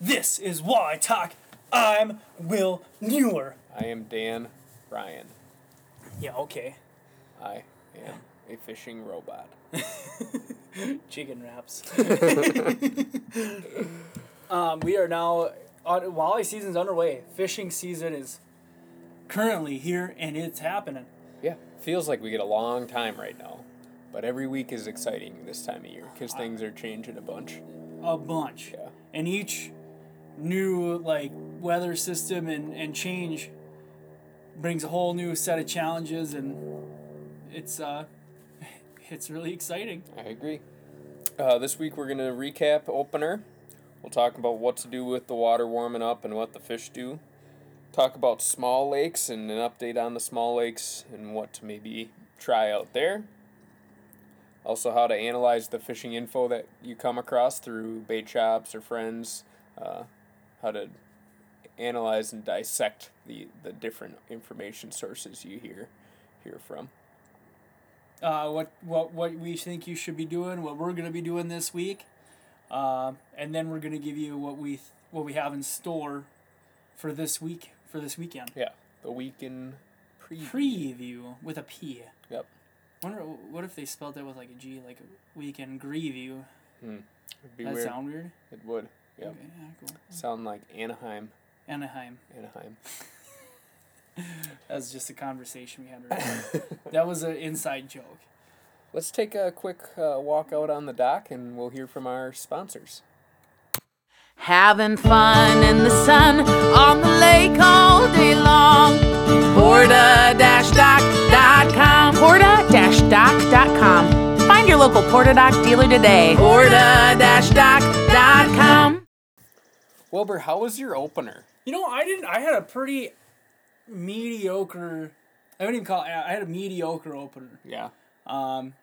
This is why talk. I'm Will Mueller. I am Dan Ryan. Yeah, okay. I am a fishing robot. Chicken wraps. um, we are now on walleye season's underway. Fishing season is currently here and it's happening. Yeah, feels like we get a long time right now, but every week is exciting this time of year because things are changing a bunch. A bunch. Yeah. And each new like weather system and, and change brings a whole new set of challenges and it's uh it's really exciting. I agree. Uh, this week we're gonna recap opener. We'll talk about what to do with the water warming up and what the fish do. Talk about small lakes and an update on the small lakes and what to maybe try out there. Also, how to analyze the fishing info that you come across through bait shops or friends. Uh, how to analyze and dissect the, the different information sources you hear hear from. uh, what what what we think you should be doing, what we're gonna be doing this week, uh, and then we're gonna give you what we th- what we have in store for this week for this weekend. Yeah, the weekend preview. Preview with a P. Yep. Wonder what if they spelled it with like a G, like a weekend greview. It'd be That weird. sound weird. It would. Yep. Okay, yeah, cool. Sound like Anaheim. Anaheim. Anaheim. That was just a conversation we had. Earlier. that was an inside joke. Let's take a quick uh, walk out on the dock and we'll hear from our sponsors. Having fun in the sun on the lake all day long. Porta-dock.com. Porta-dock.com. Find your local Porta-Dock dealer today. Porta-dock.com. Wilbur, how was your opener? You know, I didn't. I had a pretty mediocre. I wouldn't even call it. I had a mediocre opener. Yeah. Um,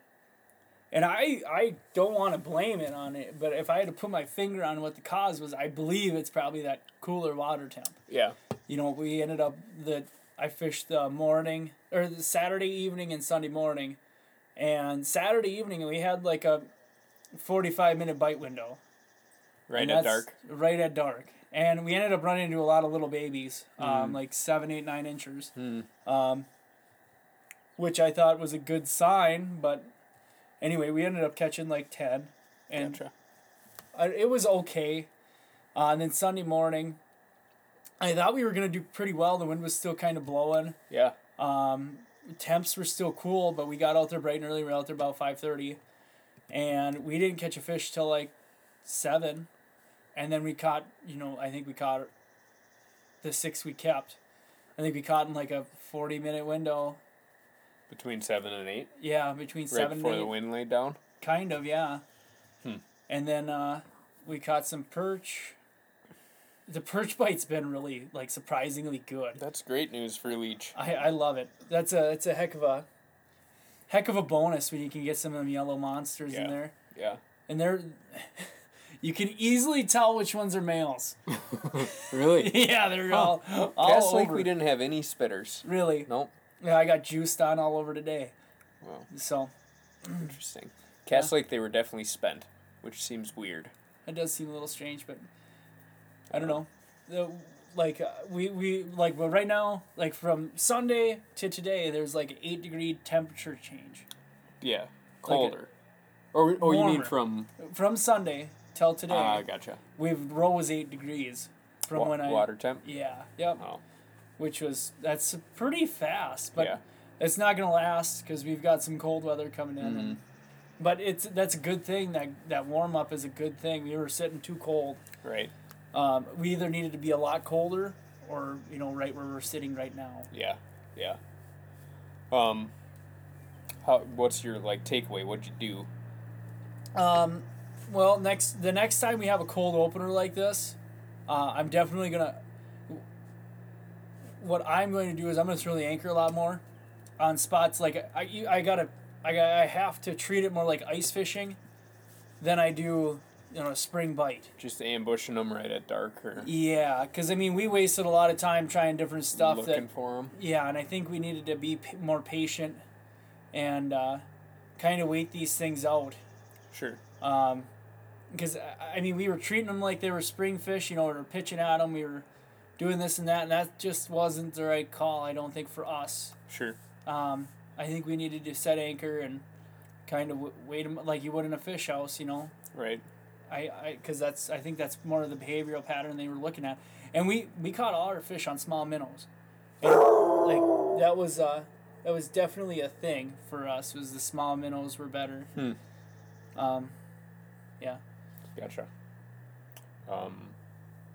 and I I don't want to blame it on it, but if I had to put my finger on what the cause was, I believe it's probably that cooler water temp. Yeah. You know, we ended up the I fished the morning or the Saturday evening and Sunday morning, and Saturday evening we had like a forty five minute bite window. Right at dark. Right at dark. And we ended up running into a lot of little babies, um, like seven, eight, nine inches, um, which I thought was a good sign. But anyway, we ended up catching like 10. And Gotcha. I, it was okay. Uh, and then Sunday morning, I thought we were going to do pretty well. The wind was still kind of blowing. Yeah. Temps were still cool, but we got out there bright and early. We were out there about 5.30. And we didn't catch a fish till like 7 and then we caught you know i think we caught the six we kept i think we caught in like a 40 minute window Between seven and eight. yeah between Right seven before and the wind laid down. kind of yeah Hmm. and then uh, we caught some perch the perch bite's been really like surprisingly good That's great news for Leech. i, I love it that's a it's a heck of a heck of a bonus when you can get some of them yellow monsters Yeah. in there Yeah. and they're you can easily tell which ones are males Really? yeah they're all, all Guess over. like we didn't have any spitters. Really? Nope. Yeah, I got juiced on all over today. Wow. So Interesting. Cass Lake, they were definitely spent, which seems weird. it does seem a little strange, but I don't know. The, like uh, we we like well right now like from Sunday to today there's like an eight degree temperature change Yeah. Colder. or or you mean from? from Sunday till today. Ah, gotcha. we've rose eight degrees from Wa- when I water temp. yeah yep Oh. which was that's pretty fast but Yeah. it's not gonna last because we've got some cold weather coming in Mm-hmm. and, but it's that's a good thing that that warm up is a good thing we were sitting too cold Right. um, we either needed to be a lot colder or you know right where we're sitting right now Yeah. Yeah. Um. How? What's your like takeaway? What'd you do? um, well next the next time we have a cold opener like this uh, i'm definitely gonna what i'm going to do is i'm going to throw the anchor a lot more on spots like i, you- I gotta I, got I have to treat it more like ice fishing than i do you know a spring bite Just ambushing them right at dark or Yeah, because I mean, we wasted a lot of time trying different stuff. looking That for them. yeah, and I think we needed to be p- more patient and uh, kind of wait these things out. Sure. Because I mean we were treating them like they were spring fish, you know, we were pitching at them, we were doing this and that, and that just wasn't the right call. I don't think for us. Sure. Um, I think we needed to set anchor and kind of w- wait them like you would in a fish house, you know. Right. I, I, because that's I think that's more of the behavioral pattern they were looking at, and we we caught all our fish on small minnows, and like that was uh that was definitely a thing for us was the small minnows were better. Hmm. Um, yeah. Gotcha. Um,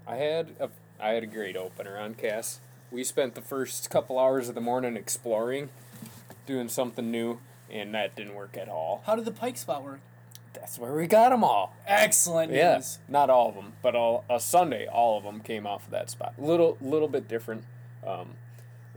I had a I had a great opener on Cass. We spent the first couple hours of the morning exploring, doing something new, and that didn't work at all. How did the pike spot work? That's where we got them all. Excellent Yeah, news. not all of them, but all a Sunday, all of them came off of that spot. Little, little bit different. Um,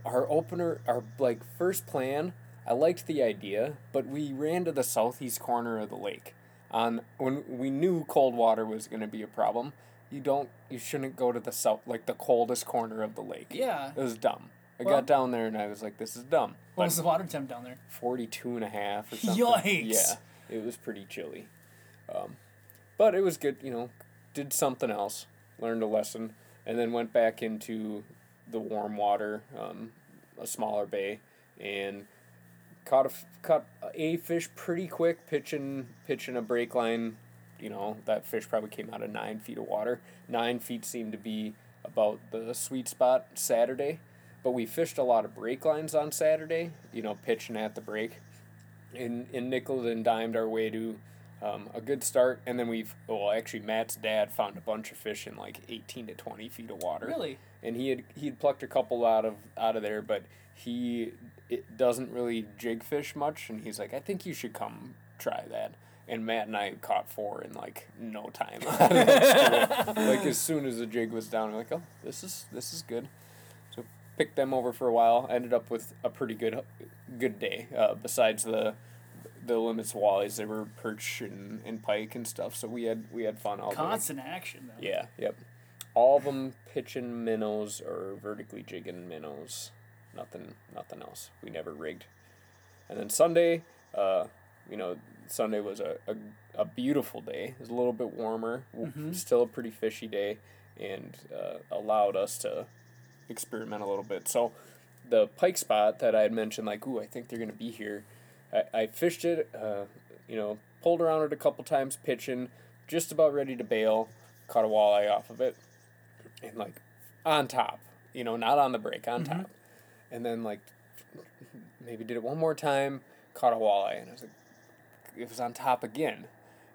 our opener, our like first plan, I liked the idea, but we ran to the southeast corner of the lake. On when we knew cold water was going to be a problem, you don't, you shouldn't go to the south, like the coldest corner of the lake. Yeah. It was dumb. I Well- got down there and I was like, this is dumb. What was the water temp down there? 42 and a half or something. Yikes. Yeah, it was pretty chilly. Um, but it was good, you know, did something else, learned a lesson, and then went back into the warm water, um, a smaller bay, and caught a, caught a fish pretty quick, pitching, pitching a break line. You know, that fish probably came out of nine feet of water. Nine feet seemed to be about the sweet spot Saturday. But we fished a lot of break lines on Saturday, you know, pitching at the break. And, and nickel and dimed our way to um, a good start. And then we've, well, actually, Matt's dad found a bunch of fish in like 18 to 20 feet of water. Really? And he had he had plucked a couple out of out of there, but he it doesn't really jig fish much. And he's like, I think you should come try that. And Matt and I caught four in like no time. like as soon as the jig was down, we're like, oh, this is this is good. So picked them over for a while. Ended up with a pretty good good day. Uh, besides the the limits wallies, there were perch and, and pike and stuff. So we had we had fun all day. Constant action though. Yeah, yep. All of them pitching minnows or vertically jigging minnows. Nothing, nothing else. We never rigged. And then Sunday, uh, you know, Sunday was a, a, a beautiful day. It was a little bit warmer, w still a pretty fishy day, and uh, allowed us to experiment a little bit. So, the pike spot that I had mentioned, like, ooh, I think they're gonna be here. I, I fished it, uh, you know, pulled around it a couple times, pitching, just about ready to bail. Caught a walleye off of it, and like on top, you know, not on the break, on top. And then like maybe did it one more time, caught a walleye, and I was like, it was on top again.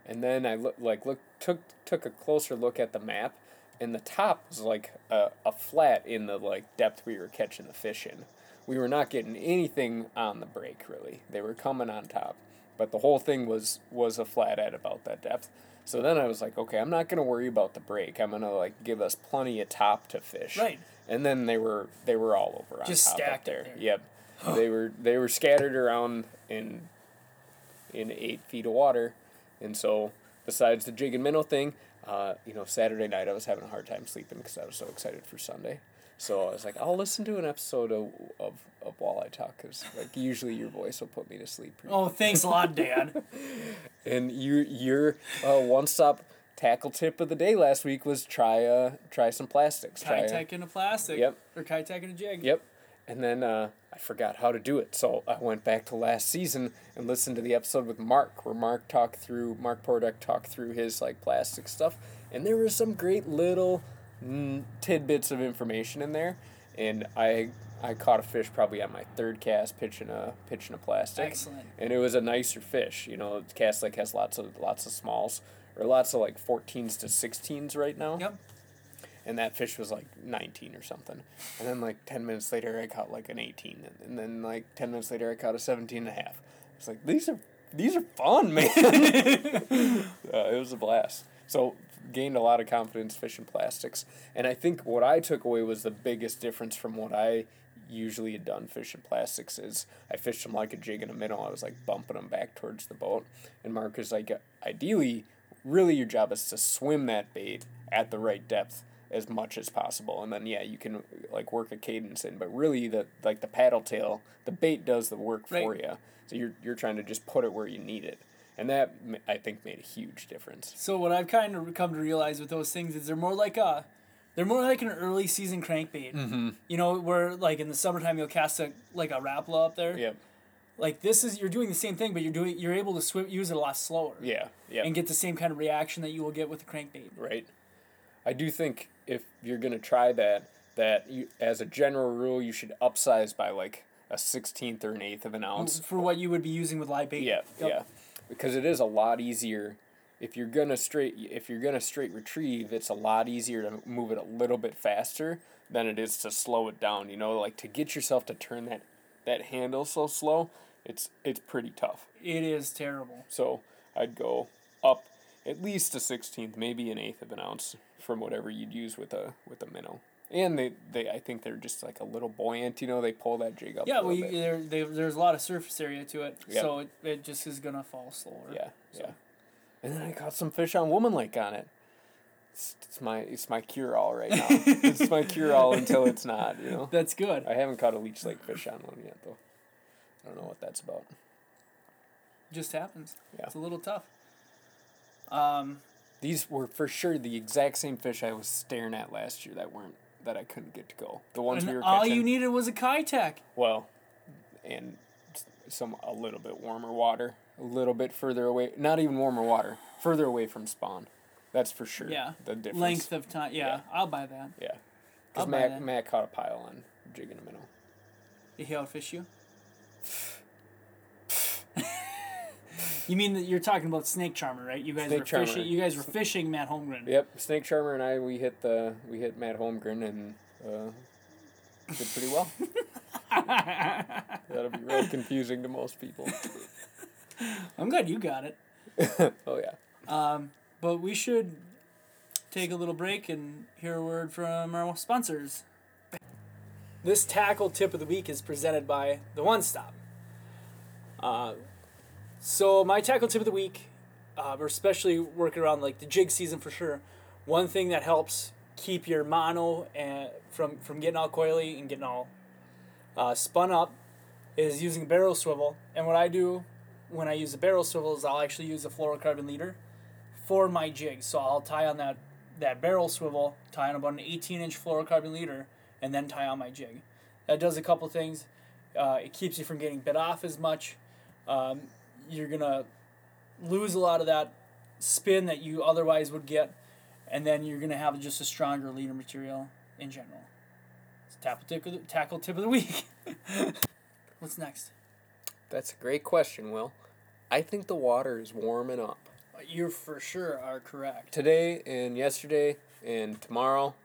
And then I look like look took took a closer look at the map, and the top was like a, a flat in the like depth we were catching the fish in. We were not getting anything on the break really. They were coming on top, but the whole thing was was a flat at about that depth. So then I was like, okay, I'm not gonna worry about the break. I'm gonna like give us plenty of top to fish. Right. And then they were they were all over Just stacked there. there. Yep. they were they were scattered around in in eight feet of water, and so besides the jig and minnow thing, uh, you know, Saturday night I was having a hard time sleeping because I was so excited for Sunday. So I was like, I'll listen to an episode of of, of Walleye Talk because like usually your voice will put me to sleep. Oh, thanks a lot, Dad. and you your uh, one stop tackle tip of the day last week was try uh try some plastics. Try, Keitech in a plastic. Yep. Or Keitech in a jig. Yep. And then uh, I forgot how to do it, so I went back to last season and listened to the episode with Mark, where Mark talked through Mark Portek talked through his like plastic stuff, and there was some great little mm, tidbits of information in there, and I I caught a fish probably on my third cast pitching a pitching a plastic. Excellent. And it was a nicer fish. You know, Cass Lake has lots of lots of smalls or lots of like 14s to 16s right now. Yep. and that fish was like 19 or something. And then like 10 minutes later i caught like an 18 and, and then like 10 minutes later i caught a 17 and a half. It's like these are these are fun man. Uh, it was a blast. So gained a lot of confidence fishing plastics. And i think what i took away was the biggest difference from what i usually had done fishing plastics is i fished them like a jig and a minnow i was like bumping them back towards the boat. And mark is like ideally really your job is to swim that bait at the right depth as much as possible and then yeah you can like work a cadence in but really the like the paddle tail the bait does the work for you so you're you're trying to just put it where you need it and that I think made a huge difference. So what I've kind of come to realize with those things is they're more like a, they're more like an early season crankbait. Mm-hmm. You know, where like in the summertime you'll cast a like a rapala up there. Yep. Like this is you're doing the same thing, but you're doing you're able to swim use it a lot slower. Yeah. Yeah. And get the same kind of reaction that you will get with the crankbait. right? I do think if you're gonna try that, that you, as a general rule, you should upsize by like a sixteenth or an eighth of an ounce. For what you would be using with live bait. Yeah, Yep. yeah, because it is a lot easier. If you're gonna straight, if you're gonna straight retrieve, it's a lot easier to move it a little bit faster than it is to slow it down. You know, like to get yourself to turn that that handle so slow, it's it's pretty tough. It is terrible. So I'd go up at least a sixteenth, maybe an eighth of an ounce from whatever you'd use with a with a minnow. And they, they I think they're just like a little buoyant, you know, they pull that jig up. Yeah, a well, you, there, they, there's a lot of surface area to it, Yep. so it, it just is gonna fall slower. Yeah, yeah. And then I caught some fish on Woman Lake on it. It's, it's my it's my cure all right now. it's my cure all until it's not, you know. That's good. I haven't caught a leech lake fish on one yet though. I don't know what that's about. just happens. Yeah. It's a little tough. Um, These were for sure the exact same fish I was staring at last year that weren't that I couldn't get to go. The ones we were all catching. you needed was a Keitech. Well, and some a little bit warmer water, a little bit further away. Not even warmer water, further away from spawn. That's for sure. Yeah. The difference. Length of time. Yeah, Yeah. I'll buy that. Yeah. I'll Because buy Matt, that. Matt caught a pile on jigging a minnow. Did he outfish you? You mean that you're talking about snake charmer, right? You guys Snake were charmer. fishing. You guys were fishing Matt Holmgren. Yep. Snake Charmer and I we hit the we hit Matt Holmgren and uh, did pretty well. That'll be real confusing to most people. I'm glad you got it. Oh yeah. Um, but we should take a little break and hear a word from our sponsors. This tackle tip of the week is presented by the One Stop. Uh, so my tackle tip of the week, uh, we're especially working around like the jig season for sure. One thing that helps keep your mono and from from getting all coily and getting all uh, spun up is using a barrel swivel. And what I do when I use a barrel swivel is I'll actually use a fluorocarbon leader for my jig. So I'll tie on that that barrel swivel, tie on about an 18 inch fluorocarbon leader, and then tie on my jig. That does a couple things. Uh, it keeps you from getting bit off as much. Um, you're gonna lose a lot of that spin that you otherwise would get, and then you're gonna have just a stronger leader material in general. It's tackle tip of the, tackle tip of the week. What's next? That's a great question, Will. I think the water is warming up. You for sure are correct. Today and yesterday and tomorrow,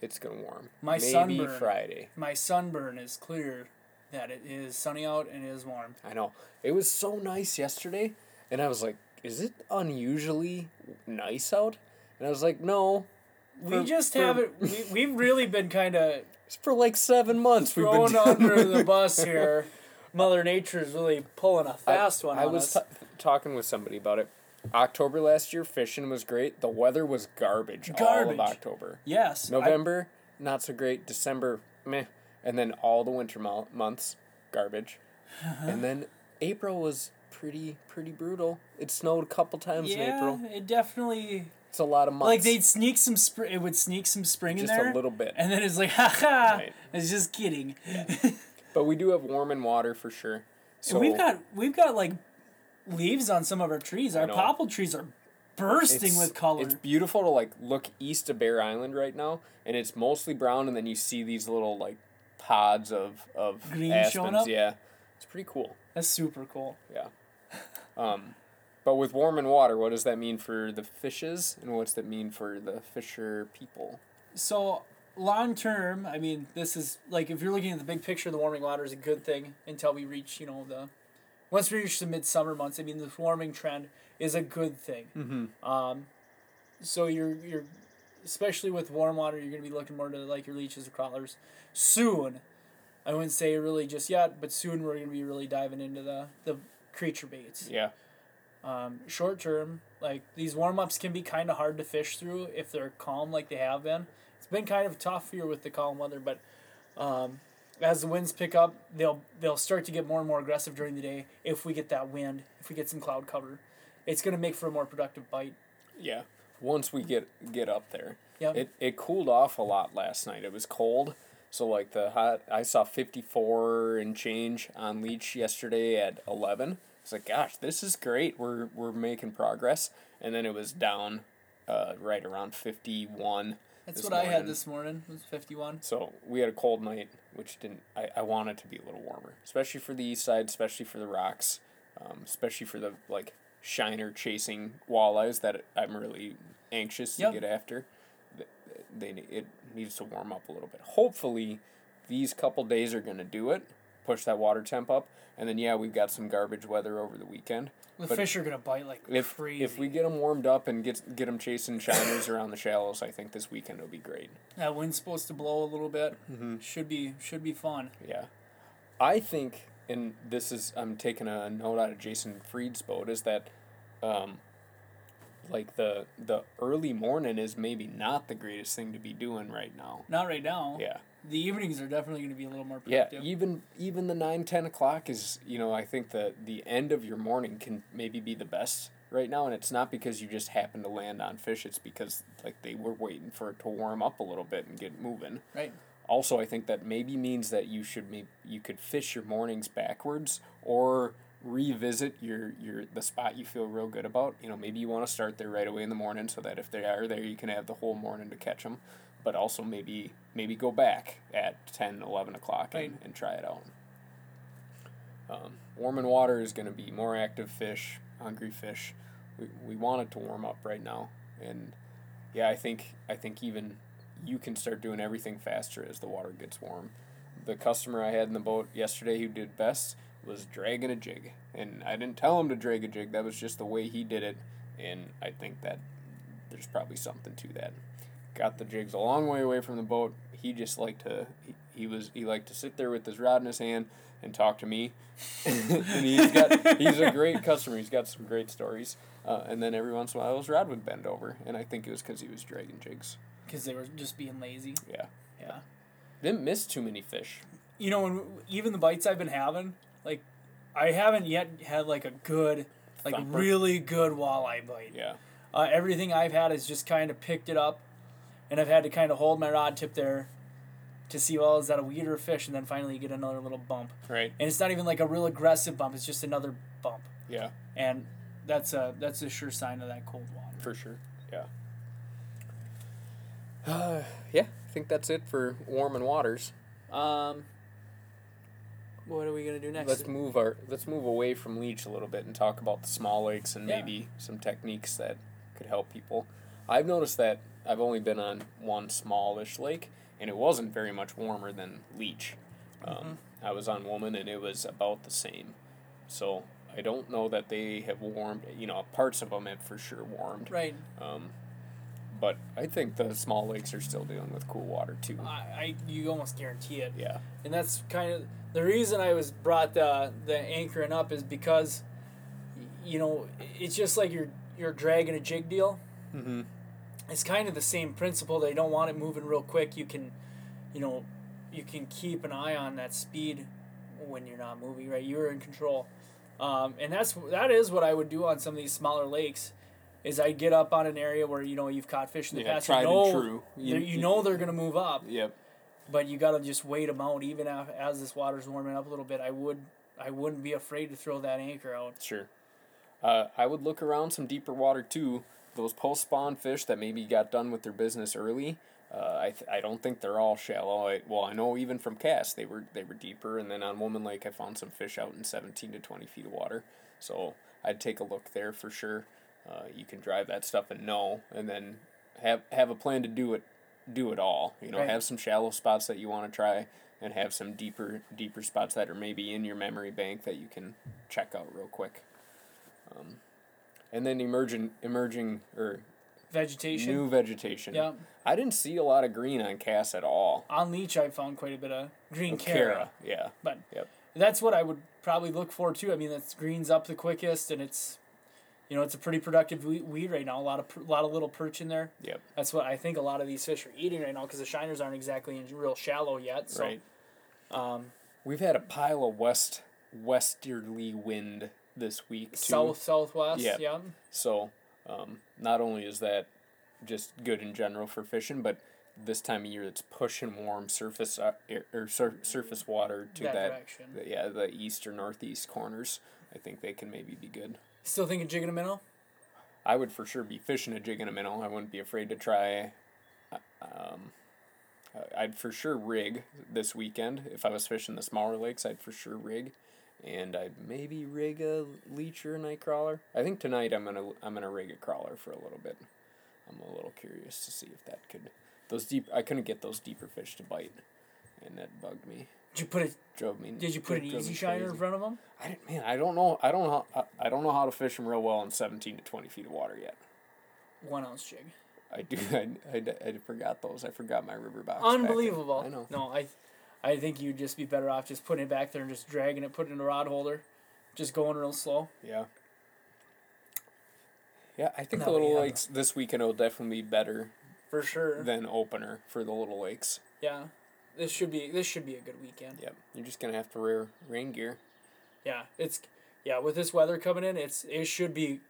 it's gonna warm. My Maybe sunburn. Friday. My sunburn is clear that it is sunny out and it is warm. I know. It was so nice yesterday, and I was like, "Is it unusually nice out?" And I was like, "No." We For- just for- haven't. We, we've really been kind of It's for like seven months. We've thrown been under the bus here. Mother Nature is really pulling a fast one I on was t- talking with somebody about it. October last year, fishing was great. The weather was garbage, all Garbage. of October. yes, I- November, not so great. December, meh. And then all the winter mo- months, garbage. Uh-huh. And then April was pretty pretty brutal. It snowed a couple times in yeah, April. it definitely It's a lot of months. like they'd sneak some spring. It would sneak some spring just in there, Just a little bit. and then it's like, ha ha. Right. It's just kidding. But we do have warm and water for sure. So we've got we've got like leaves on some of our trees. Our know. popple trees are bursting with color. It's beautiful to like look east of Bear Island right now, and it's mostly brown, and then you see these little like pods of of Green aspens. showing up? Yeah, it's pretty cool. That's super cool. Yeah. Um, but with warm and water, what does that mean for the fishes, and what's that mean for the fisher people? So long term, I mean, this is like if you're looking at the big picture, the warming water is a good thing until we reach, you know, the once we reach the midsummer months. I mean, the warming trend is a good thing. Mm-hmm. Um, so you're you're especially with warm water, you're gonna be looking more to like your leeches or crawlers soon. I wouldn't say really just yet, but soon we're gonna be really diving into the the creature baits. Yeah. Um, short term, like these warm ups can be kind of hard to fish through if they're calm like they have been. It's been kind of tough here with the calm weather, but um, as the winds pick up, they'll they'll start to get more and more aggressive during the day if we get that wind, if we get some cloud cover. it's gonna make for a more productive bite. Yeah. Once we get get up there. Yep. It it cooled off a lot last night. It was cold. So like the hot I saw 54 and change on leech yesterday at 11. It's like gosh, this is great. We're we're making progress. And then it was down uh, right around 51. That's what I had this morning. Was fifty one. So we had a cold night, which didn't. I, I want it to be a little warmer, especially for the east side, especially for the rocks, um, especially for the like shiner chasing walleyes that I'm really anxious to Yep. get after. Th- They it needs to warm up a little bit. Hopefully, these couple days are gonna do it. Push that water temp up, and then yeah, we've got some garbage weather over the weekend. The But fish are gonna bite like If crazy. if we get them warmed up and get get them chasing shiners around the shallows, I think this weekend will be great. that wind's supposed to blow a little bit. Mm-hmm. Should be should be fun. Yeah. I think, and this is, I'm taking a note out of Jason Freed's boat, is that, um, like the the early morning is maybe not the greatest thing to be doing right now. Not right now. Yeah. The evenings are definitely gonna be a little more productive. Yeah, even even the nine ten o'clock is you know I think the the end of your morning can maybe be the best right now, and it's not because you just happen to land on fish. It's because like they were waiting for it to warm up a little bit and get moving. Right. Also, I think that maybe means that you should maybe you could fish your mornings backwards or revisit your your the spot you feel real good about. You know, maybe you want to start there right away in the morning so that if they are there, you can have the whole morning to catch them. But also maybe maybe go back at 10, 11 o'clock and, Right. and try it out. Um, warming water is going to be more active fish, hungry fish. We, we want it to warm up right now, and yeah, I think I think even you can start doing everything faster as the water gets warm. The customer I had in the boat yesterday who did best was dragging a jig, and I didn't tell him to drag a jig. That was just the way he did it, and I think that there's probably something to that. Got the jigs a long way away from the boat. He just liked to. He, he was he liked to sit there with his rod in his hand and talk to me. and he's got he's a great customer. He's got some great stories. Uh, and then every once in a while, his rod would bend over, and I think it was because he was dragging jigs. Because they were just being lazy. Yeah, Yeah. didn't miss too many fish. You know, when even the bites I've been having, like, I haven't yet had like a good, like Thumper. really good walleye bite. Yeah, Uh, everything I've had is just kind of picked it up, and I've had to kind of hold my rod tip there to see, well, is that a weed or a fish, and then finally you get another little bump. right. And it's not even like a real aggressive bump; it's just another bump, Yeah, and that's a that's a sure sign of that cold water. for sure. Yeah. Uh, yeah, I think that's it for warm and waters. Um, what are we gonna do next? Let's move our let's move away from leech a little bit and talk about the small lakes and Yeah. maybe some techniques that could help people. I've noticed that I've only been on one smallish lake, and it wasn't very much warmer than leech. Um, I was on Woman, and it was about the same. So I don't know that they have warmed. You know, parts of them have for sure warmed. right. Um, but I think the small lakes are still dealing with cool water too. I, I you almost guarantee it. Yeah. and that's kind of the reason I was brought the the anchoring up is because, you know, it's just like you're you're dragging a jig deal. Mm-hmm. It's kind of the same principle. They don't want it moving real quick. You can, you know, you can keep an eye on that speed when you're not moving. Right, you're in control, um, and that's that is what I would do on some of these smaller lakes. Is I get up on an area where you know you've caught fish in the Yeah, past. tried you and know, true. You, You- know they're gonna move up Yep. but you got to just wait them out even af- as this water's warming up a little bit i would i wouldn't be afraid to throw that anchor out Sure. Uh, I would look around some deeper water too. Those post spawn fish that maybe got done with their business early. Uh, I, th- I don't think they're all shallow. I, well, I know even from Cass they were they were deeper, and then on Woman Lake I found some fish out in seventeen to twenty feet of water. So I'd take a look there for sure. Uh, you can drive that stuff and know, and then have have a plan to do it do it all. You know, Right. have some shallow spots that you want to try, and have some deeper deeper spots that are maybe in your memory bank that you can check out real quick. Um, and then emerging emerging or vegetation new vegetation. yeah I didn't see a lot of green on Cass at all. on leech i found quite a bit of green chara yeah. but Yep. that's what i would probably look for too i mean that's greens up the quickest and it's you know it's a pretty productive weed right now a lot of per- lot of little perch in there Yep. that's what i think a lot of these fish are eating right now because the shiners aren't exactly in real shallow yet so right. um, We've had a pile of west westerly wind this week too. South southwest. Yeah. Yeah. So, um, not only is that just good in general for fishing, but this time of year it's pushing warm surface uh, air, or sur- surface water to That that, yeah the east or northeast corners. I think they can maybe be good. Still thinking jigging a minnow. I would for sure be fishing a jig and a minnow. I wouldn't be afraid to try. Um, I'd for sure rig this weekend. If I was fishing the smaller lakes, I'd for sure rig, and I'd maybe rig a leech or a night crawler. I think tonight I'm gonna I'm gonna rig a crawler for a little bit. I'm a little curious to see if that could those deep. I couldn't get those deeper fish to bite, and that bugged me. Did you put it? Drove me. Did you put an easy shiner in front of them? I didn't, man, I don't know. I don't know. How, I I don't know how to fish them real well in seventeen to twenty feet of water yet. One ounce jig. I do. I, I, I forgot those. I forgot my river box. Unbelievable. I know. No, I, I think you'd just be better off just putting it back there and just dragging it, putting it in a rod holder, just going real slow. Yeah. Yeah, I think No, the little yeah. lakes this weekend will definitely be better For sure. than opener for the little lakes. yeah. This should be this should be a good weekend. Yep. You're just gonna have to wear rain gear. Yeah, it's yeah, with this weather coming in, it's it should be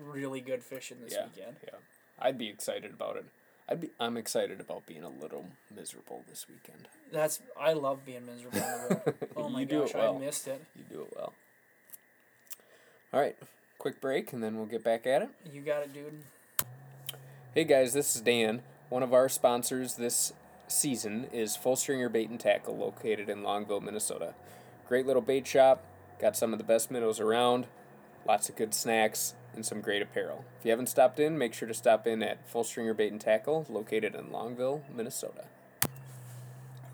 really good fishing this yeah. weekend. Yeah. I'd be excited about it. I'd be. I'm excited about being a little miserable this weekend. That's I love being miserable on the road. Oh my You do gosh, it well. I missed it. You do it well. All right. Quick break, and then we'll get back at it. You got it, dude. Hey guys, this is Dan. One of our sponsors this season is Full Stringer Bait and Tackle, located in Longville, Minnesota. Great little bait shop, got some of the best minnows around, lots of good snacks, and some great apparel. If you haven't stopped in, make sure to stop in at Full Stringer Bait and Tackle, located in Longville, Minnesota.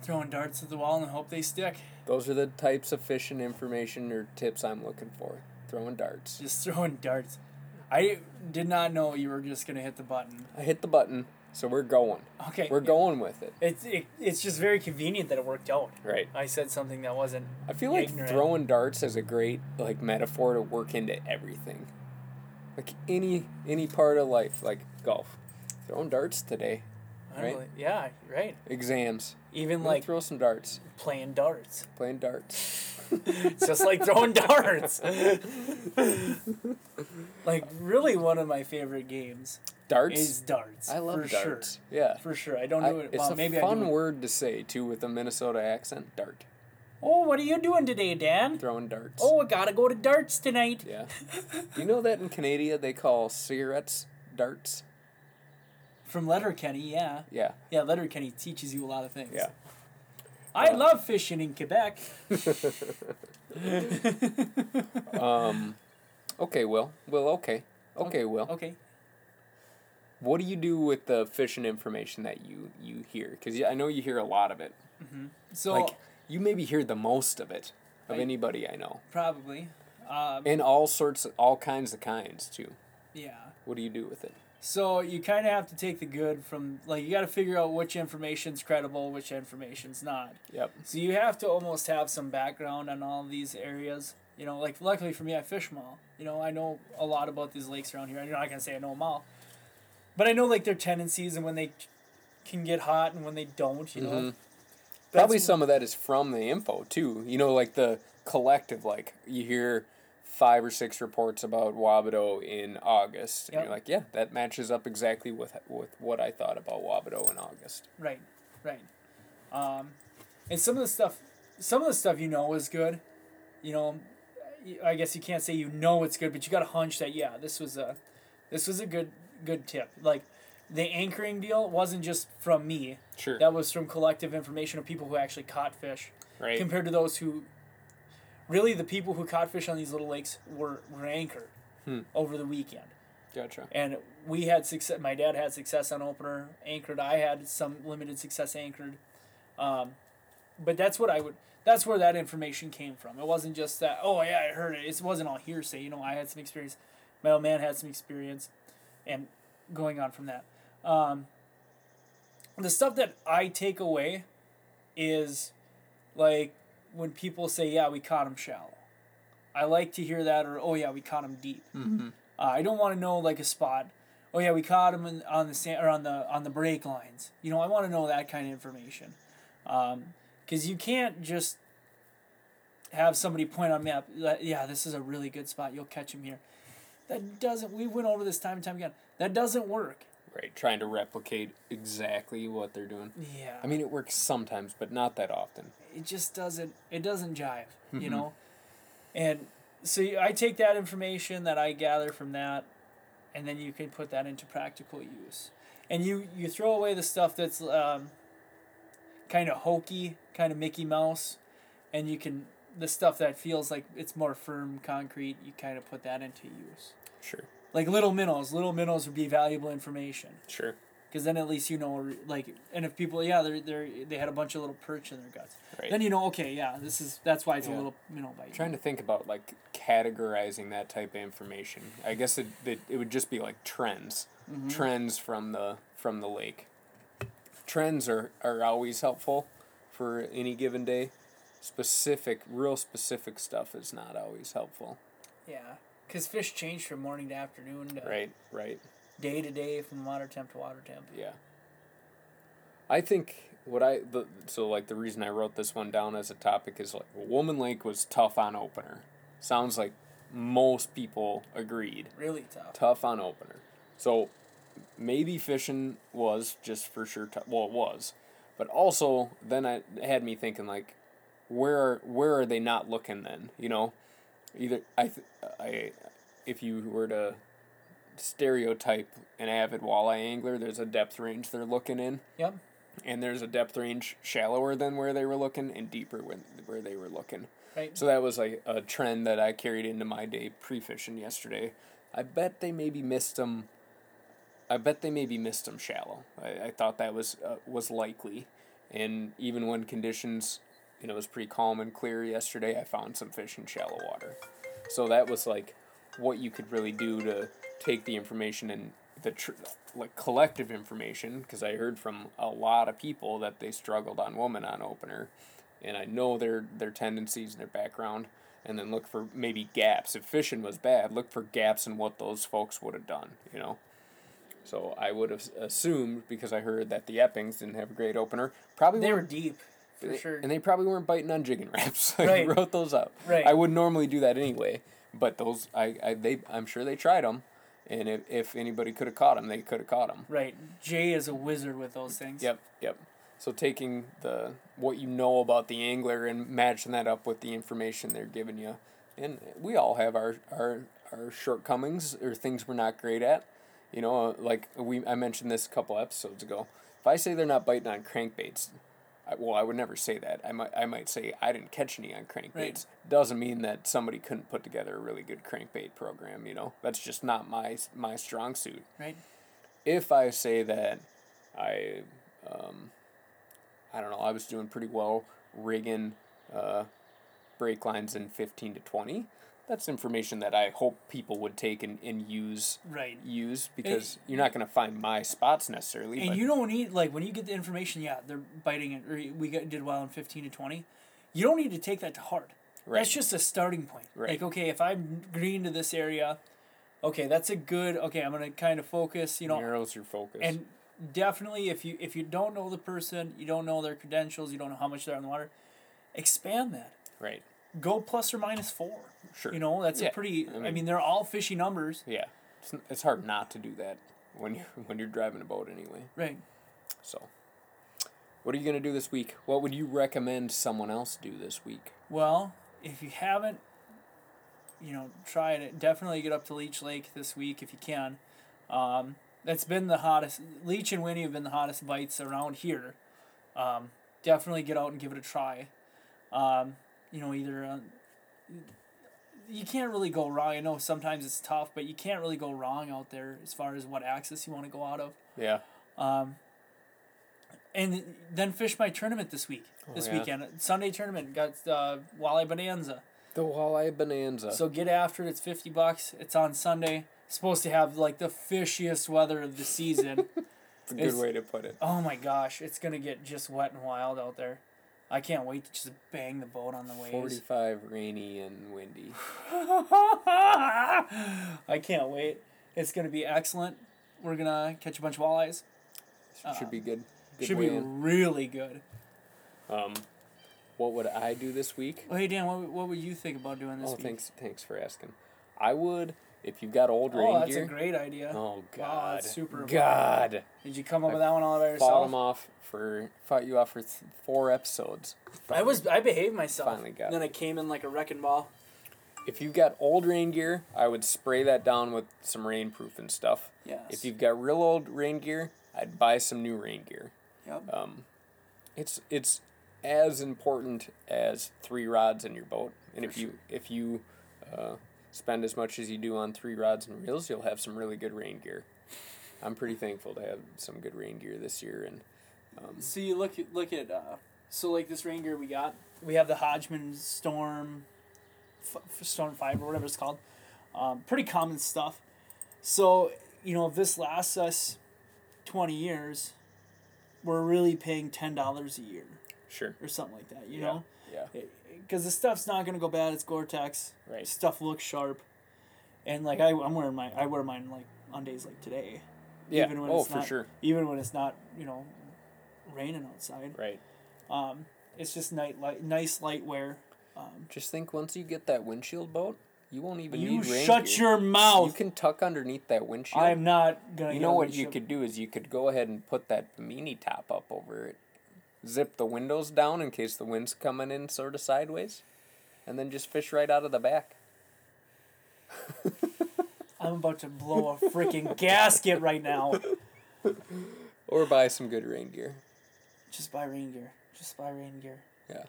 Throwing darts at the wall and hope they stick. Those are the types of fishing information or tips I'm looking for. Throwing darts. Just throwing darts. I did not know you were just gonna hit the button. I hit the button, so we're going. Okay. We're going with it. It's it, it's just very convenient that it worked out. Right. I said something that wasn't. I feel like ignorant. throwing darts is a great like metaphor to work into everything. Like any any part of life, like golf. Throwing darts today. Right. really- yeah, right. Exams. Even Like like throw some darts. playing darts. Playing darts. It's just like throwing darts. like really, one of my favorite games Darts. is darts. I love for darts. Sure. Yeah. For sure. I don't I- do it. it's well, a maybe fun it- word to say too with a Minnesota accent. Dart. Oh, what are you doing today, Dan? Throwing darts. Oh, I gotta go to darts tonight. Yeah. Do you know that in Canada they call cigarettes darts? From Letterkenny, yeah. Yeah. Yeah, Letterkenny teaches you a lot of things. Yeah. I love fishing in Quebec. Um. Okay, Will. Will. Okay. Okay, Will. Okay. What do you do with the fishing information that you you hear? Because I know you hear a lot of it. So like you maybe hear the most of it of I- anybody I know, probably, um, and all sorts, of, all kinds of kinds too. yeah. What do you do with it? So you kind of have to take the good from like you got to figure out which information's credible, which information's not. Yep. So you have to almost have some background on all these areas. You know, like luckily for me, I fish them all. You know, I know a lot about these lakes around here. I'm not gonna say I know them all, but I know like their tendencies and when they can get hot and when they don't. You know, Mhm. Probably some of that is from the info too. You know, like the collective. Like you hear five or six reports about Wabedo in August, and Yep. you're like, yeah, that matches up exactly with with what I thought about Wabedo in August. Right, right. Um, and some of the stuff, some of the stuff you know is good. You know, I guess you can't say you know it's good, but you got a hunch that yeah, this was a, this was a good good tip. Like, the anchoring deal wasn't just from me. Sure. That was from collective information of people who actually caught fish, Right. compared to those who. Really, the people who caught fish on these little lakes were, were anchored Hmm. over the weekend Gotcha. and we had success. My dad had success on opener anchored. I had some limited success anchored, um, but that's what I would. That's where that information came from. It wasn't just that. Oh yeah, I heard it. It wasn't all hearsay. You know, I had some experience. My old man had some experience, and going on from that. Um, the stuff that I take away is like when people say, "Yeah, we caught him shallow." I like to hear that, or "Oh yeah, we caught him deep." Mm-hmm. Uh, I don't want to know like a spot. Oh yeah, we caught him in, on the sand or on the on the break lines. You know, I want to know that kind of information, because you can't just have somebody point on map. like, Yeah, this is a really good spot. You'll catch him here. That doesn't. We went over this time and time again. That doesn't work. Right, trying to replicate exactly what they're doing. Yeah. I mean, it works sometimes, but not that often. it just doesn't it doesn't jive Mm-hmm. you know and so i take that information that i gather from that and then you can put that into practical use and you you throw away the stuff that's um, kind of hokey kind of mickey mouse and you can the stuff that feels like it's more firm concrete you kind of put that into use Sure, like little minnows little minnows would be valuable information sure. because then at least you know like and if people yeah they're, they're they had a bunch of little perch in their guts Right. then you know okay yeah this is that's why it's Yeah. a little minnow bite trying to think about like categorizing that type of information. I guess it it, it would just be like trends, mm-hmm. trends from the from the lake. Trends are are always helpful for any given day. Specific, real specific stuff is not always helpful. yeah because fish change from morning to afternoon to Right, right. day to day from water temp to water temp Yeah. I think what I the so like the reason I wrote this one down as a topic is like Woman Lake was tough on opener. Sounds like most people agreed. really tough Tough on opener. So maybe fishing was just for sure tough. Well, it was, but also then I it had me thinking like, where where are they not looking then? You know, either I th- I if you were to stereotype an avid walleye angler, there's a depth range they're looking in, yep and there's a depth range shallower than where they were looking and deeper when where they were looking. right So that was like a trend that I carried into my day pre fishing yesterday. I bet they maybe missed them. I bet they maybe missed them shallow. I, I thought that was uh, was likely, and even when conditions, you know, it was pretty calm and clear yesterday, I found some fish in shallow water. So that was like what you could really do to take the information and the tr- like collective information because I heard from a lot of people that they struggled on woman on opener, and I know their their tendencies and their background, and then look for maybe gaps. If fishing was bad, look for gaps in what those folks would have done. You know. So I would have assumed because I heard that the Eppings didn't have a great opener. Probably they were deep for they- sure and they probably weren't biting on jigging Raps. I Right. wrote those up. Right. I would normally do that anyway, but those I, I they I'm sure they tried them, and if, if anybody could have caught them, they could have caught them. right jay is a wizard with those things Yep, yep. So taking the what you know about the angler and matching that up with the information they're giving you, and we all have our our our shortcomings or things we're not great at. You know, uh, like we I mentioned this a couple episodes ago. If I say they're not biting on crankbaits, well, I would never say that. I might I might say I didn't catch any on crankbaits. Right. Doesn't mean that somebody couldn't put together a really good crankbait program. You know, that's just not my my strong suit right if I say that I, um, I don't know, I was doing pretty well rigging uh, break lines in 15 to 20, that's information that I hope people would take and, and use right use because you're not going to find my spots necessarily. and but you don't need like when you get the information yeah they're biting it or we got, did well in 15 to 20 you don't need to take that to heart Right. that's just a starting point Right. like okay if i'm green to this area okay that's a good okay i'm gonna kind of focus you know narrows your focus. and definitely if you if you don't know the person you don't know their credentials you don't know how much they're on the water expand that right. Go plus or minus four Sure. you know that's Yeah, a pretty I I mean- mean, they're all fishy numbers Yeah. It's, it's hard not to do that when you're, when you're driving a boat anyway. right So, what are you going to do this week? What would you recommend someone else do this week? Well, if you haven't, you know, tried it, definitely get up to Leech Lake this week if you can. Um, that's been the hottest. Leech and Winnie have been the hottest bites around here. Um, definitely get out and give it a try. Um, you know, either uh, you can't really go wrong. I know sometimes it's tough, but you can't really go wrong out there as far as what axis you want to go out of. Yeah. Um, and then fish my tournament this week. This Oh, yeah. weekend, Sunday tournament got uh, Walleye Bonanza. The walleye bonanza. So get after it. It's fifty bucks. It's on Sunday. Supposed to have like the fishiest weather of the season. it's a good it's- way to put it. oh my gosh, it's gonna get just wet and wild out there. I can't wait to just bang the boat on the waves. Forty-five rainy and windy. I can't wait. It's gonna be excellent. We're gonna catch a bunch of walleyes. Should be good. good Should be in. really good. Um, what would I do this week? Oh, hey Dan, what, what would you think about doing this Oh, week? thanks, thanks for asking. I would if you've got old rain gear. Oh, that's a great idea. Oh Wow, God, that's super. God, Did you come up I with that one all by yourself? fought him off for fought you off for th- four episodes. I was I behaved myself. Finally got then it. I came in like a wrecking ball. If you've got old rain gear, I would spray that down with some rainproof and stuff. Yes. If you've got real old rain gear, I'd buy some new rain gear. Yep. Um, it's it's as important as three rods in your boat, and if you if you uh, spend as much as you do on three rods and reels, you'll have some really good rain gear. I'm pretty thankful to have some good rain gear this year, and um, So you look at look at uh, so like this rain gear we got. We have the Hodgman Storm, f- f- Storm Five or whatever it's called. Um, pretty common stuff. So you know if this lasts us twenty years, we're really paying ten dollars a year sure, or something like that. You Yeah. know, yeah, because the stuff's not gonna go bad. It's Gore-Tex. Right. Stuff looks sharp, and like I, I'm wearing my I wear mine like on days like today. yeah. Even when Oh, it's for not, sure, Even when it's not you know, raining outside. right. Um, it's just night light, nice light wear. Um, Just think, once you get that windshield boat, you won't even you need rain shut gear. your mouth. You can tuck underneath that windshield. I'm not gonna. You know what you could do is you could go ahead and put that mini top up over it, zip the windows down in case the wind's coming in sort of sideways, and then just fish right out of the back. I'm about to blow a freaking gasket right now. Or buy some good rain gear. Just buy rain gear. Just buy rain gear. Yeah.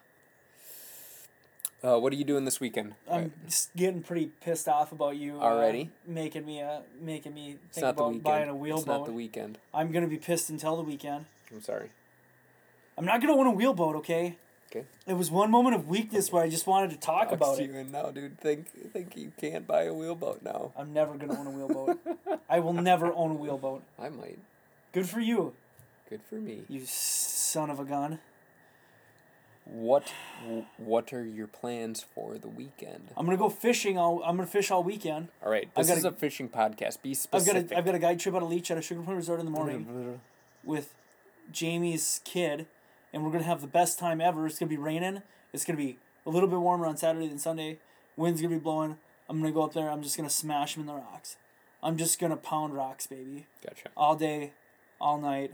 Uh, what are you doing this weekend? I'm just getting pretty pissed off about you uh, Already? making me uh making me think about buying a it's not the weekend. I'm gonna be pissed until the weekend. I'm sorry. I'm not gonna own a wheelboat, okay? Okay. It was one moment of weakness where I just wanted to talk about Boxed it. you in now, dude. Think think you can't buy a wheelboat now. I'm never gonna own a wheelboat. I will never own a wheelboat. I might. Good for you, Good for me. you son of a gun. What what are your plans for the weekend? I'm gonna go fishing. All I'm gonna fish all weekend. All right, this got is a- a fishing podcast. Be specific. I've got a I've got a guide trip out of Leech at a Sugar Point Resort in the morning uh, with Jamie's kid, and we're gonna have the best time ever. It's gonna be raining. It's gonna be a little bit warmer on Saturday than Sunday. Wind's gonna be blowing. I'm gonna go up there. I'm just gonna smash them in the rocks. I'm just gonna pound rocks, baby, Gotcha. all day, all night,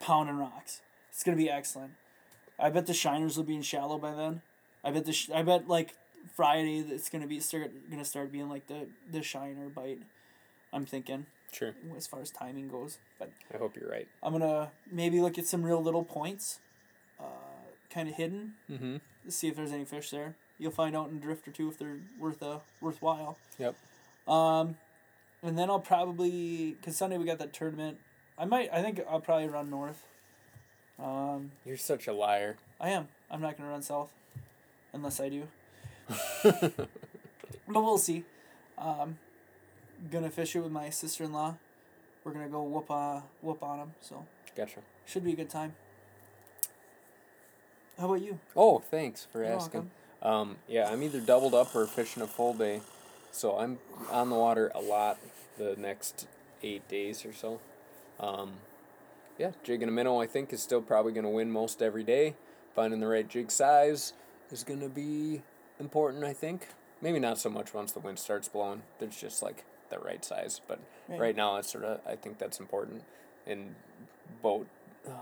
pounding rocks. It's gonna be excellent. I bet the shiners will be in shallow by then. I bet the sh- I bet like Friday it's gonna be start gonna start being like the the shiner bite. I'm thinking Sure. as far as timing goes, but I hope you're right. I'm gonna maybe look at some real little points, uh, kind of hidden. Mm-hmm. See if there's any fish there. You'll find out in a drift or two if they're worth a worthwhile. Yep. Um, and then I'll probably cause Sunday we got that tournament. I might. I think I'll probably run north. Um, You're such a liar. I am. I'm not gonna run south, unless I do. but we'll see. Um, gonna fish it with my sister in law. We're gonna go whoop uh whoop on them. So Gotcha. should be a good time. How about you? Oh, thanks for You're asking. Um, yeah, I'm either doubled up or fishing a full day, so I'm on the water a lot the next eight days or so. Um, yeah, jigging a minnow I think is still probably gonna win most every day. Finding the right jig size is gonna be important. I think maybe not so much once the wind starts blowing. There's just like the right size, but Right. right now it's sort of I think that's important. And boat,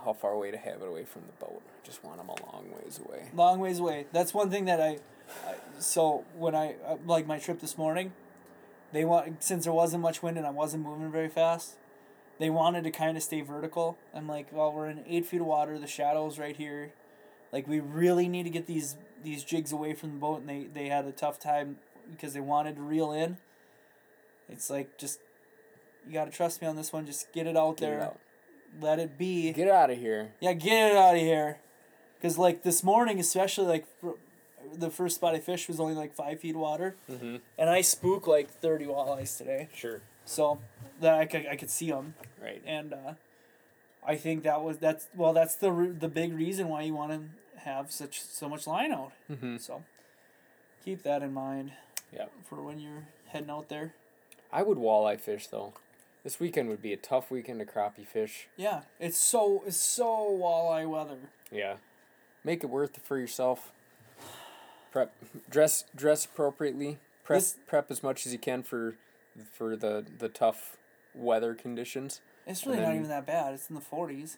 how far away to have it away from the boat? I just want them a long ways away. long ways away. That's one thing that I, I so when I uh, like my trip this morning, they want since there wasn't much wind and I wasn't moving very fast, they wanted to kind of stay vertical. I'm like, well, we're in eight feet of water. The shadow's right here. Like we really need to get these these jigs away from the boat, and they they had a tough time because they wanted to reel in. It's like just you got to trust me on this one. Just get it out Get it there. out. Let it be. Get out of here. Yeah, get it out of here. Because, like, this morning, especially, like, the first spot I fished was only, like, five feet of water. Mm-hmm. And I spook, like, 30 walleyes today. Sure. So, that I could, I could see them. Right. And, uh, I think that was, that's, well, that's the, the big reason why you want to have such, so much line out. Mm-hmm. So, keep that in mind Yeah. for when you're heading out there. I would walleye fish though. This weekend would be a tough weekend to crappie fish. Yeah, it's so, it's so walleye weather. Yeah. Make it worth it for yourself. Prep, dress, dress appropriately. Prep, This- prep as much as you can for, for the the tough weather conditions. It's really not even that bad. It's in the forties.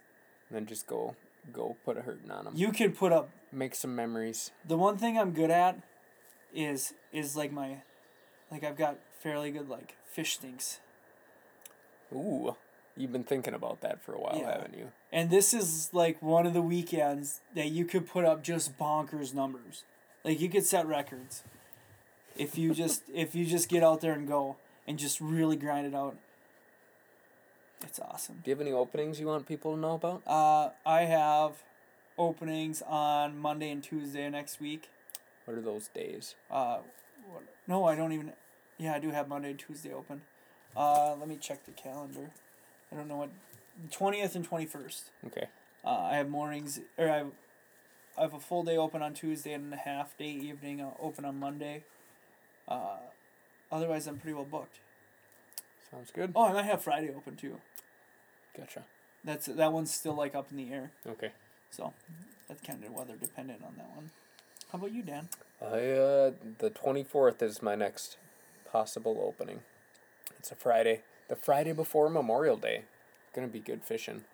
Then just go, go put a hurting on them. You can put up Make some memories. the one thing I'm good at is is like my like I've got fairly good like fish stinks. Ooh, you've been thinking about that for a while, Yeah. haven't you? And this is like one of the weekends that you could put up just bonkers numbers. Like you could set records. If you just if you just get out there and go and just really grind it out. It's awesome. Do you have any openings you want people to know about? Uh I have openings on Monday and Tuesday next week. What are those days? Uh what, no, I don't even Yeah, I do have Monday and Tuesday open. Uh let me check the calendar. I don't know what 20th and 21st. Okay. Uh, I have mornings, or I have, I have a full day open on Tuesday and a half day evening uh, open on Monday. Uh, otherwise, I'm pretty well booked. Sounds good. Oh, I might have Friday open too. Gotcha. That's that one's still like up in the air, Okay. so that's kind of weather dependent on that one. How about you, Dan? I uh the twenty fourth is my next possible opening. It's a Friday. The Friday before Memorial Day. Gonna be good fishing.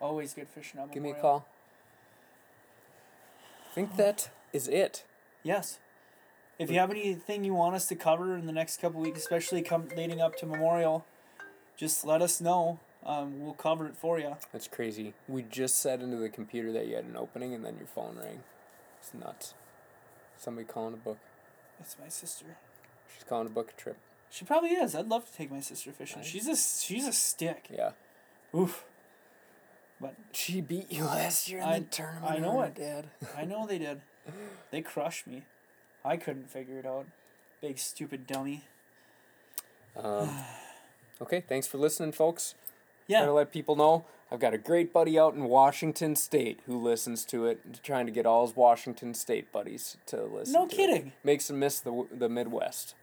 Always good fishing on Give me a call. I think that is it. Yes. If you have anything you want us to cover in the next couple weeks, especially come leading up to Memorial, just let us know. Um, we'll cover it for you. That's crazy. We just said into the computer that you had an opening and then your phone rang. It's nuts. Somebody calling to book. It's my sister. She's calling to book a trip. She probably is. I'd love to take my sister fishing. Nice. She's a she's a stick. Yeah. Oof. But She beat you last year in I- the tournament. I know it. Dad. I know they did. They crushed me. I couldn't figure it out. Big stupid dummy. Um, okay, thanks for listening, folks. Yeah. Trying to let people know I've got a great buddy out in Washington State who listens to it, trying to get all his Washington State buddies to listen. No to it. kidding. Makes them miss the the Midwest.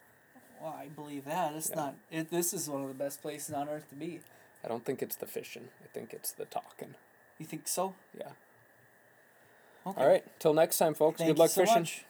Well, I believe that. It's Yeah. not. It. This is one of the best places on earth to be. I don't think it's the fishing. I think it's the talking. You think so? Yeah. Okay. All right. Till next time, folks. Thank Good luck so fishing. much.